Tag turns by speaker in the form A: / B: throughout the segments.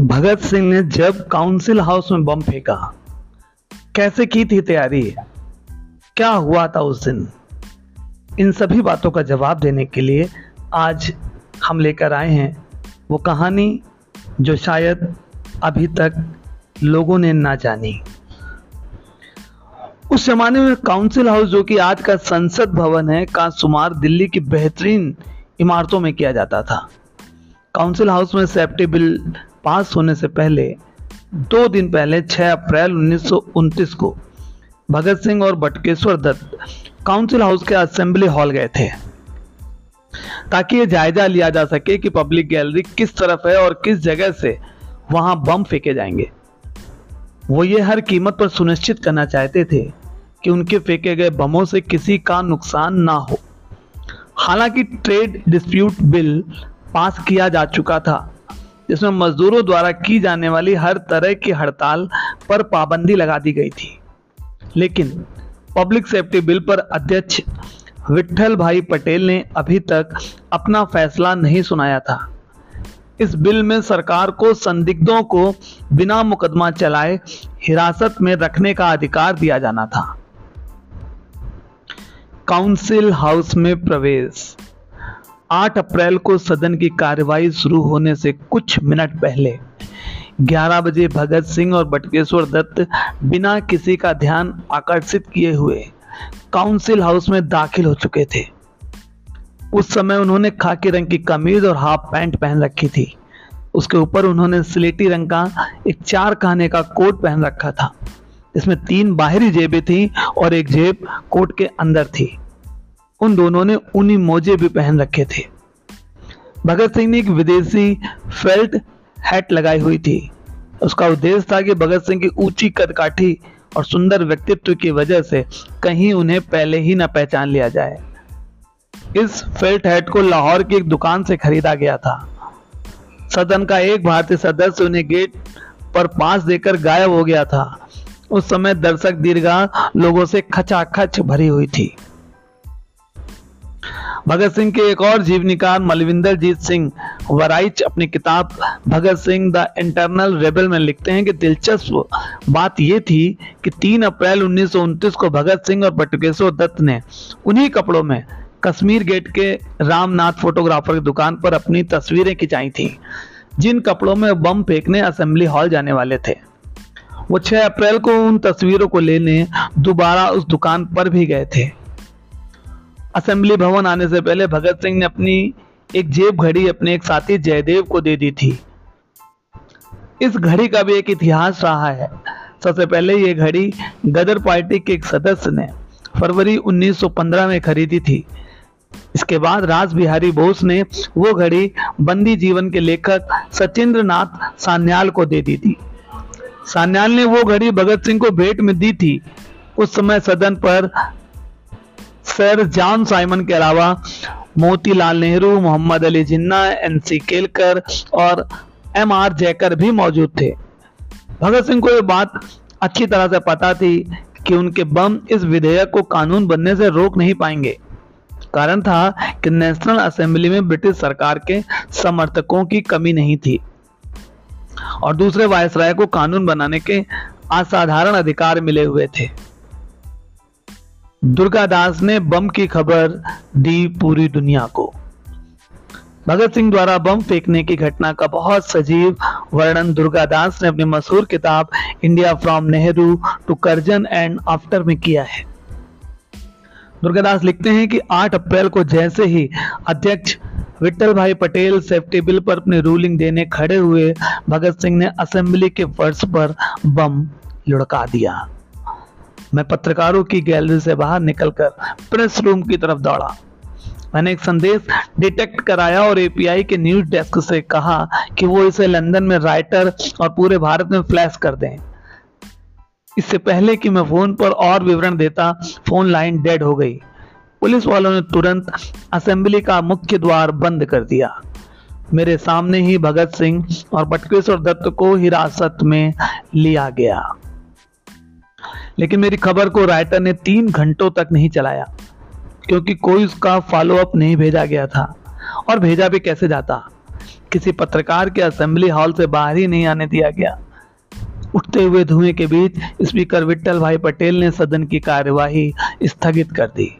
A: भगत सिंह ने जब council house में बम फेंका, कैसे की थी तैयारी? क्या हुआ था उस दिन? इन सभी बातों का जवाब देने के लिए आज हम लेकर आए हैं वो कहानी जो शायद अभी तक लोगों ने ना जानी। उस जमाने में काउंसिल हाउस जो कि आज का संसद भवन है, का शुमार दिल्ली की बेहतरीन इमारतों में किया जाता था। काउंसिल हाउस में सेफ्टी बिल पास होने से पहले, दो दिन पहले 6 अप्रैल उन्नीस को, भगत सिंह और बटकेश्वर दत्त काउंसिल हाउस के असेंबली हॉल गए थे। ताकि ये जायजा लिया जा सके कि पब्लिक गैलरी किस तरफ़ है और किस जगह से वहाँ बम फेंके जाएँगे। वो ये हर कीमत पर सुनिश्चित करना चाहते थे कि उनके फेंके गए बमों से किसी का नुकसान ना हो। हालाँकि ट्रेड डिस्प्यूट बिल पास किया जा चुका था जिसमें मजदूरों द्वारा की जाने वाली हर तरह की हड़ताल पर पाबंदी लगा दी गई थी। लेकिन पब्लिक सेफ्टी बिल पर अध्यक्ष विठल भाई पटेल ने अभी तक अपना फैसला नहीं सुनाया था। इस बिल में सरकार को संदिग्धों को बिना मुकदमा चलाए हिरासत में रखने का अधिकार दिया जाना था। काउंसिल हाउस में प्रवेश। 8 अप्रैल को सदन की कार्यवाही शुरू होने से कुछ मिनट पहले 11 बजे भगत सिंह और बटकेश्वर दत्त बिना किसी का ध्यान आकर्षित किए हुए काउंसिल हाउस में दाखिल हो चुके थे। उस समय उन्होंने खाकी रंग की कमीज और हाफ़ पैंट पहन रखी थी। उसके ऊपर उन्होंने स्लेटी रंग का एक चार कहने का कोट पहन रखा था। इसमें तीन बाहरी जेबें थी और एक जेब कोट के अंदर थी। उन दोनों ने ऊनी मोजे भी पहन रखे थे। भगत सिंह ने एक विदेशी फेल्ट हैट लगाई हुई थी। उसका उद्देश्य था कि भगत सिंह की ऊँची कदकाठी और सुंदर व्यक्तित्व की वजह से कहीं उन्हें पहले ही न पहचान लिया जाए। इस फेल्ट हैट को लाहौर की एक दुकान से खरीदा गया था। सदन का एक भारतीय सदस्य उन्हें गेट पर पास देकर गायब हो गया था। उस समय दर्शक दीर्घा लोगों से खचाखच भरी हुई थी। भगत सिंह के एक और जीवनीकार मलविंदर जीत सिंह वराइच अपनी किताब Bhagat Singh the internal rebel में लिखते हैं कि दिलचस्प बात यह थी कि 3 अप्रैल उन्नीस को भगत सिंह और बटुकेश्वर दत्त ने उन्हीं कपड़ों में कश्मीर गेट के रामनाथ फोटोग्राफर की दुकान पर अपनी तस्वीरें खिंचाई थी, जिन कपड़ों में बम फेंकने असेंबली हॉल जाने वाले थे। वो 6 अप्रैल को उन तस्वीरों को लेने दोबारा उस दुकान पर भी गए थे। असेंबली भवन आने से पहले भगत सिंह ने अपनी एक जेब घड़ी अपने एक साथी जयदेव को दे दी थी। इस घड़ी का भी एक इतिहास रहा है। सबसे पहले ये घड़ी गदर पार्टी के एक सदस्य ने फरवरी 1915 में खरीदी थी। इसके बाद राज बिहारी बोस ने वो घड़ी बंदी जीवन के लेखक सचिंद्र नाथ सान्याल को दे दी थी। सान्याल ने वो घड़ी भगत सिंह को भेंट में दी थी। उस समय सदन पर सर जॉन साइमन के अलावा मोतीलाल नेहरू, मोहम्मद अली जिन्ना, एन सी केलकर और एम आर जयकर भी मौजूद थे। भगत सिंह को यह बात अच्छी तरह से पता थी कि उनके बम इस विधेयक को कानून बनने से रोक नहीं पाएँगे। कारण था कि नेशनल असेंबली में ब्रिटिश सरकार के समर्थकों की कमी नहीं थी और दूसरे वायसराय को कानून बनाने के असाधारण अधिकार मिले हुए थे। दुर्गादास ने बम की खबर दी पूरी दुनिया को। भगत सिंह द्वारा बम फेंकने की घटना का बहुत सजीव वर्णन दुर्गादास ने अपनी मशहूर किताब India from Nehru to Curzon and after में किया है। दुर्गादास लिखते हैं कि 8 अप्रैल को जैसे ही अध्यक्ष विट्ठल भाई पटेल सेफ्टी बिल पर अपनी रूलिंग देने खड़े हुए, भगत सिंह ने असेंबली के फर्श पर बम लुढ़का दिया। मैं पत्रकारों की गैलरी से बाहर निकलकर प्रेस रूम की तरफ़ दौड़ा। मैंने एक संदेश डिटेक्ट कराया और एपीआई के न्यूज़ डेस्क से कहा कि वो इसे लंदन में राइटर और पूरे भारत में फ्लैश कर दें। इससे पहले कि मैं फ़ोन पर और विवरण देता, फ़ोन लाइन डेड हो गई। पुलिस वालों ने तुरंत असेंबली का मुख्य द्वार बंद कर दिया। मेरे सामने ही भगत सिंह और बटकेश्वर दत्त को हिरासत में लिया गया। लेकिन मेरी खबर को राइटर ने तीन घंटों तक नहीं चलाया, क्योंकि कोई उसका फॉलो अप नहीं भेजा गया था। और भेजा भी कैसे जाता? किसी पत्रकार के असेंबली हॉल से बाहर ही नहीं आने दिया गया। उठते हुए धुएँ के बीच स्पीकर विट्ठल भाई पटेल ने सदन की कार्यवाही स्थगित कर दी।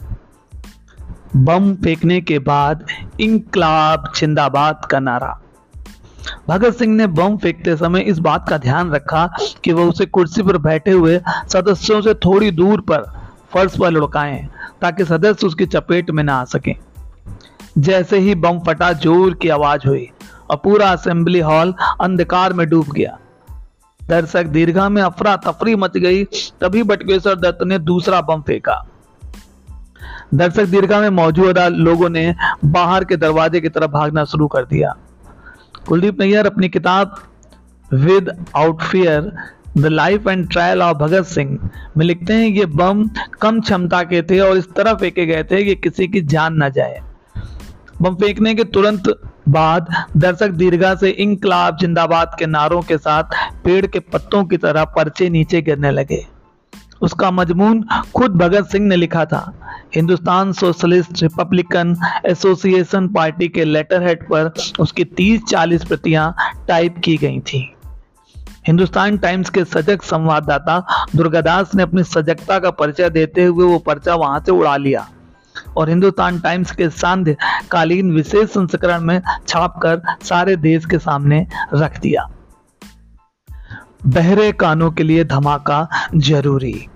A: बम फेंकने के बाद इंकलाब जिंदाबाद का नारा। भगत सिंह ने बम फेंकते समय इस बात का ध्यान रखा कि वह उसे कुर्सी पर बैठे हुए सदस्यों से थोड़ी दूर पर फर्श पर लुढ़काएँ, ताकि सदस्य उसकी चपेट में ना आ सके। जैसे ही बम फटा, ज़ोर की आवाज़ हुई और पूरा असेंबली हॉल अंधकार में डूब गया। दर्शक दीर्घा में अफरा तफरी मच गई, तभी बटकेश्वर दत्त ने दूसरा बम फेंका। दर्शक दीर्घा में मौजूदा लोगों ने बाहर के दरवाजे की तरफ़ भागना शुरू कर दिया। कुलदीप नैयर अपनी किताब with out fear the life and trial of Bhagat Singh में लिखते हैं, ये बम कम क्षमता के थे और इस तरह फेंके गए थे कि किसी की जान न जाए। बम फेंकने के तुरंत बाद दर्शक दीर्घा से इंकलाब जिंदाबाद के नारों के साथ पेड़ के पत्तों की तरह पर्चे नीचे गिरने लगे। उसका मजमून खुद भगत सिंह ने लिखा था। Hindustan socialist republican association party के लेटर हेड पर उसकी 30-40 प्रतियाँ टाइप की गई थी। हिंदुस्तान टाइम्स के सजग संवाददाता दुर्गादास ने अपनी सजगता का परिचय देते हुए वो पर्चा वहाँ से उड़ा लिया और हिंदुस्तान टाइम्स के सांध्य कालीन विशेष संस्करण में छापकर सारे देश के सामने रख दिया। बहरे कानों के लिए धमाका ज़रूरी।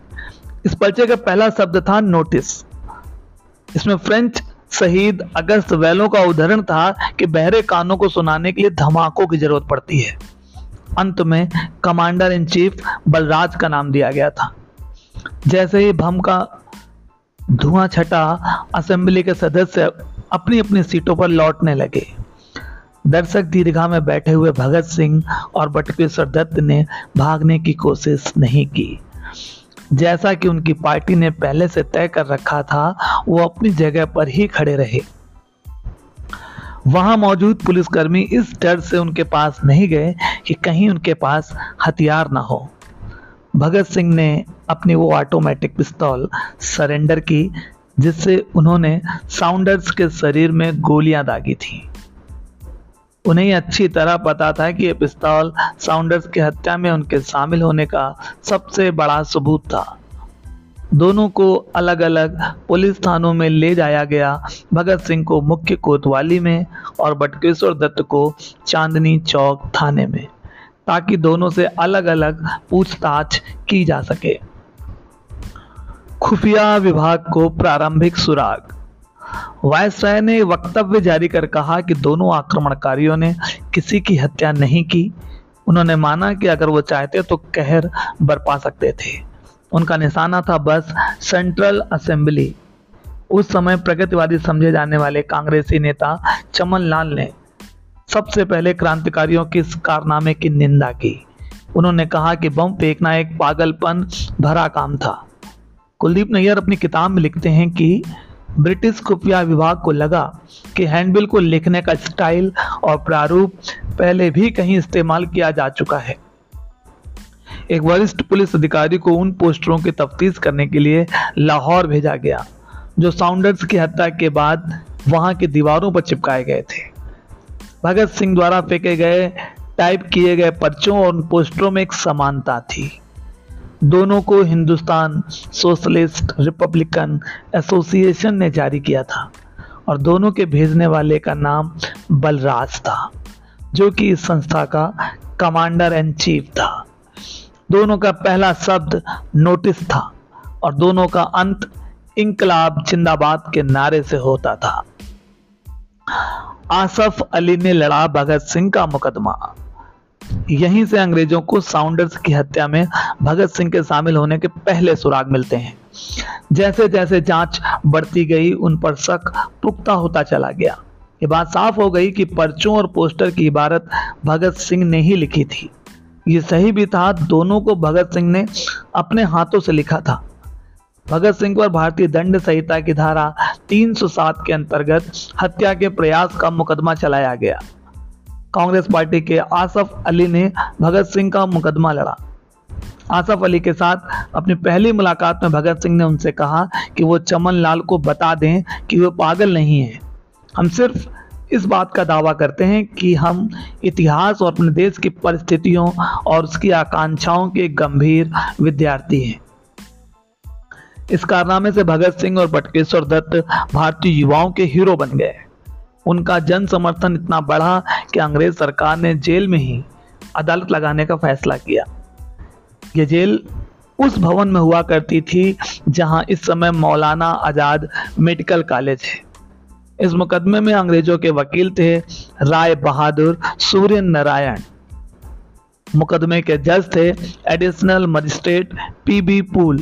A: इस पर्चे का पहला शब्द था नोटिस इसमें फ्रेंच शहीद अगस्त वैलो का उदाहरण था कि बहरे कानों को सुनाने के लिए धमाकों की ज़रूरत पड़ती है। अंत में कमांडर इन चीफ बलराज का नाम दिया गया था। जैसे ही भम का धुआँ छटा असेंबली के सदस्य अपनी अपनी सीटों पर लौटने लगे। दर्शक दीर्घा में बैठे हुए भगत सिंह और बटकेश्वर दत्त ने भागने की कोशिश नहीं की। जैसा कि उनकी पार्टी ने पहले से तय कर रखा था, वो अपनी जगह पर ही खड़े रहे। वहाँ मौजूद पुलिसकर्मी इस डर से उनके पास नहीं गए कि कहीं उनके पास हथियार ना हो। भगत सिंह ने अपनी वो ऑटोमेटिक पिस्तौल सरेंडर की, जिससे उन्होंने साउंडर्स के शरीर में गोलियाँ दागी थी। उन्हें अच्छी तरह पता था कि ये पिस्तौल साउंडर्स की हत्या में उनके शामिल होने का सबसे बड़ा सबूत था। दोनों को अलग अलग पुलिस थानों में ले जाया गया। भगत सिंह को मुख्य कोतवाली में और बटकेश्वर दत्त को चांदनी चौक थाने में, ताकि दोनों से अलग अलग पूछताछ की जा सके। खुफिया विभाग को प्रारंभिक सुराग। वायसराय ने वक्तव्य जारी कर कहा कि दोनों आक्रमणकारियों ने किसी की हत्या नहीं की। उन्होंने माना कि अगर वो चाहते तो कहर बरपा सकते थे। उनका निशाना था बस सेंट्रल असेंबली। उस समय प्रगतिवादी समझे जाने वाले कांग्रेसी नेता चमन लाल ने सबसे पहले क्रांतिकारियों के इस कारनामे की निंदा की। उन्होंने कहा कि बम फेंकना एक पागलपन भरा काम था। कुलदीप नैयर अपनी किताब में लिखते हैं कि ब्रिटिश खुफिया विभाग को लगा कि हैंडबिल को लिखने का स्टाइल और प्रारूप पहले भी कहीं इस्तेमाल किया जा चुका है। एक वरिष्ठ पुलिस अधिकारी को उन पोस्टरों की तफ्तीश करने के लिए लाहौर भेजा गया, जो साउंडर्स की हत्या के बाद वहाँ की दीवारों पर चिपकाए गए थे। भगत सिंह द्वारा फेंके गए, टाइप किए गए पर्चों और उन पोस्टरों में एक समानता थी। दोनों को हिंदुस्तान सोशलिस्ट रिपब्लिकन एसोसिएशन ने जारी किया था और दोनों के भेजने वाले का नाम बलराज था, जो कि इस संस्था का कमांडर एंड चीफ था। दोनों का पहला शब्द नोटिस था और दोनों का अंत इंकलाब जिंदाबाद के नारे से होता था। आसफ अली ने लड़ा भगत सिंह का मुकदमा। यहीं से अंग्रेज़ों को साउंडर्स की हत्या में भगत सिंह के शामिल होने के पहले सुराग मिलते हैं। जैसे जैसे जाँच बढ़ती गई, उन पर शक पुख्ता होता चला गया। ये बात साफ़ हो गई कि पर्चों और पोस्टर की इबारत भगत सिंह ने ही लिखी थी। ये सही भी था, दोनों को भगत सिंह ने अपने हाथों से लिखा था। भगत सिंह पर भारतीय दंड संहिता की धारा 307 के अंतर्गत हत्या के प्रयास का मुकदमा चलाया गया। कांग्रेस पार्टी के आसफ अली ने भगत सिंह का मुकदमा लड़ा। आसफ अली के साथ अपनी पहली मुलाकात में भगत सिंह ने उनसे कहा कि वो चमन लाल को बता दें कि वो पागल नहीं है। हम सिर्फ़ इस बात का दावा करते हैं कि हम इतिहास और अपने देश की परिस्थितियों और उसकी आकांक्षाओं के गंभीर विद्यार्थी हैं। इस कारनामे से भगत सिंह और बटकेश्वर दत्त भारतीय युवाओं के हीरो बन गए। उनका जन समर्थन इतना बढ़ा कि अंग्रेज़ सरकार ने जेल में ही अदालत लगाने का फैसला किया। ये जेल उस भवन में हुआ करती थी जहाँ इस समय मौलाना आज़ाद मेडिकल कॉलेज है। इस मुकदमे में अंग्रेज़ों के वकील थे राय बहादुर सूर्य नारायण मुकदमे के जज थे additional magistrate P B Poole.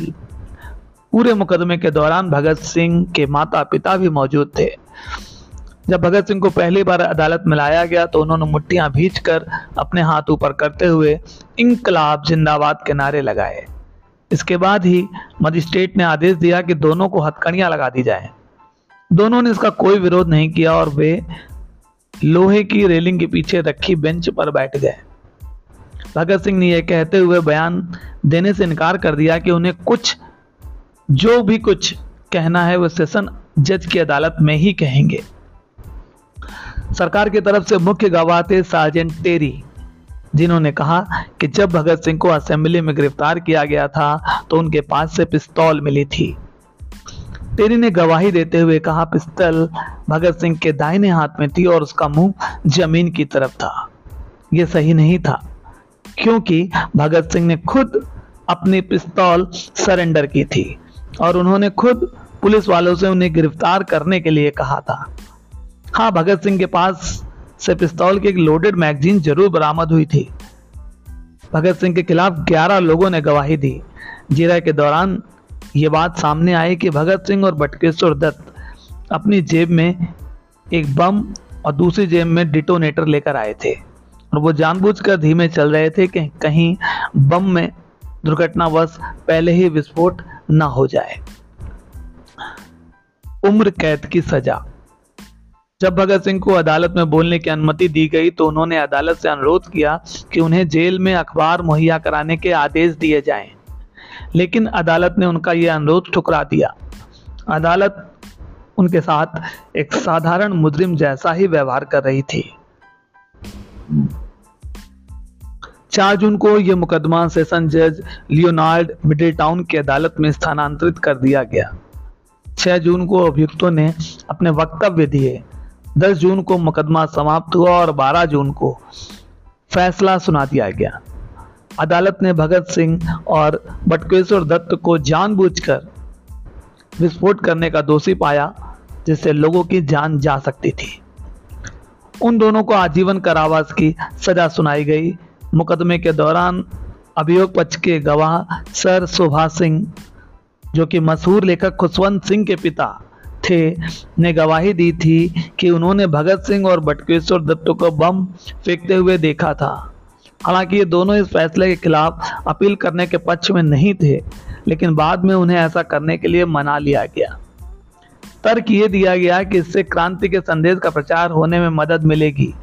A: पूरे मुकदमे के दौरान भगत सिंह के माता पिता भी मौजूद थे। जब भगत सिंह को पहली बार अदालत में लाया गया तो उन्होंने मुट्ठियाँ भींच कर अपने हाथ ऊपर करते हुए इंकलाब जिंदाबाद के नारे लगाए। इसके बाद ही मजिस्ट्रेट ने आदेश दिया कि दोनों को हथकड़ियाँ लगा दी जाए। दोनों ने इसका कोई विरोध नहीं किया और वे लोहे की रेलिंग के पीछे रखी बेंच पर बैठ गए। भगत सिंह ने यह कहते हुए बयान देने से इनकार कर दिया कि उन्हें कुछ, जो भी कुछ कहना है, वो सेशन जज की अदालत में ही कहेंगे। सरकार की तरफ़ से मुख्य गवाह थे सार्जेंट टेरी, जिन्होंने कहा कि जब भगत सिंह को असेंबली में गिरफ़्तार किया गया था तो उनके पास से पिस्तौल मिली थी। टेरी ने गवाही देते हुए कहा, पिस्तल भगत सिंह के दाहिने हाथ में थी और उसका मुँह ज़मीन की तरफ़ था। यह सही नहीं था, क्योंकि भगत सिंह ने खुद अपनी पिस्तौल सरेंडर की थी और उन्होंने खुद पुलिस वालों से उन्हें गिरफ़्तार करने के लिए कहा था। हाँ भगत सिंह के पास से पिस्तौल की एक लोडेड मैगजीन ज़रूर बरामद हुई थी। भगत सिंह के खिलाफ 11 लोगों ने गवाही दी। जीरा के दौरान ये बात सामने आई कि भगत सिंह और बटकेश्वर दत्त अपनी जेब में एक बम और दूसरी जेब में डिटोनेटर लेकर आए थे और वो जानबूझकर धीमे चल रहे थे कि कहीं बम में दुर्घटनावश पहले ही विस्फोट न हो जाए। उम्र कैद की सजा। जब भगत सिंह को अदालत में बोलने की अनुमति दी गई तो उन्होंने अदालत से अनुरोध किया कि उन्हें जेल में अखबार मुहैया कराने के आदेश दिए जाएँ। लेकिन अदालत ने उनका यह अनुरोध ठुकरा दिया। अदालत उनके साथ एक साधारण मुजरिम जैसा ही व्यवहार कर रही थी। चार जून को यह मुकदमा सेशन जज लियोनार्ड मिडिल टाउन की अदालत में स्थानांतरित कर दिया गया। 6 जून को अभियुक्तों ने अपने वक्तव्य दिए। 10 जून को मुकदमा समाप्त हुआ और 12 जून को फैसला सुना दिया गया। अदालत ने भगत सिंह और बटकेश्वर दत्त को जानबूझकर विस्फोट करने का दोषी पाया, जिससे लोगों की जान जा सकती थी। उन दोनों को आजीवन कारावास की सजा सुनाई गई। मुकदमे के दौरान अभियोग पक्ष के गवाह सर सुभाष सिंह, जो कि मशहूर लेखक खुशवंत सिंह के पिता थे। ने गवाही दी थी कि उन्होंने भगत सिंह और बटकेश्वर दत्त को बम फेंकते हुए देखा था। हालाँकि ये दोनों इस फैसले के खिलाफ अपील करने के पक्ष में नहीं थे, लेकिन बाद में उन्हें ऐसा करने के लिए मना लिया गया। तर्क ये दिया गया कि इससे क्रांति के संदेश का प्रचार होने में मदद मिलेगी।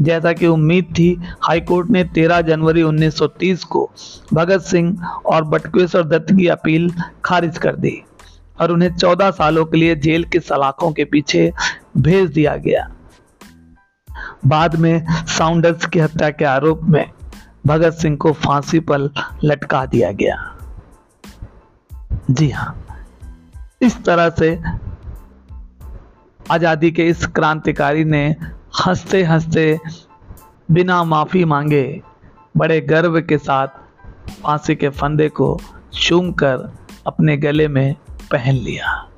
A: जैसा कि उम्मीद थी, हाईकोर्ट ने 13 जनवरी 1930 को भगत सिंह और बटकेश्वर दत्त की अपील खारिज कर दी। और उन्हें 14 सालों के लिए जेल की सलाखों के पीछे भेज दिया गया। बाद में साउंडर्स की हत्या के आरोप में भगत सिंह को फांसी पर लटका दिया गया। जी हाँ इस तरह से आज़ादी के इस क्रांतिकारी ने हँसते हँसते बिना माफ़ी मांगे बड़े गर्व के साथ फांसी के फंदे को चूम कर अपने गले में पहन लिया।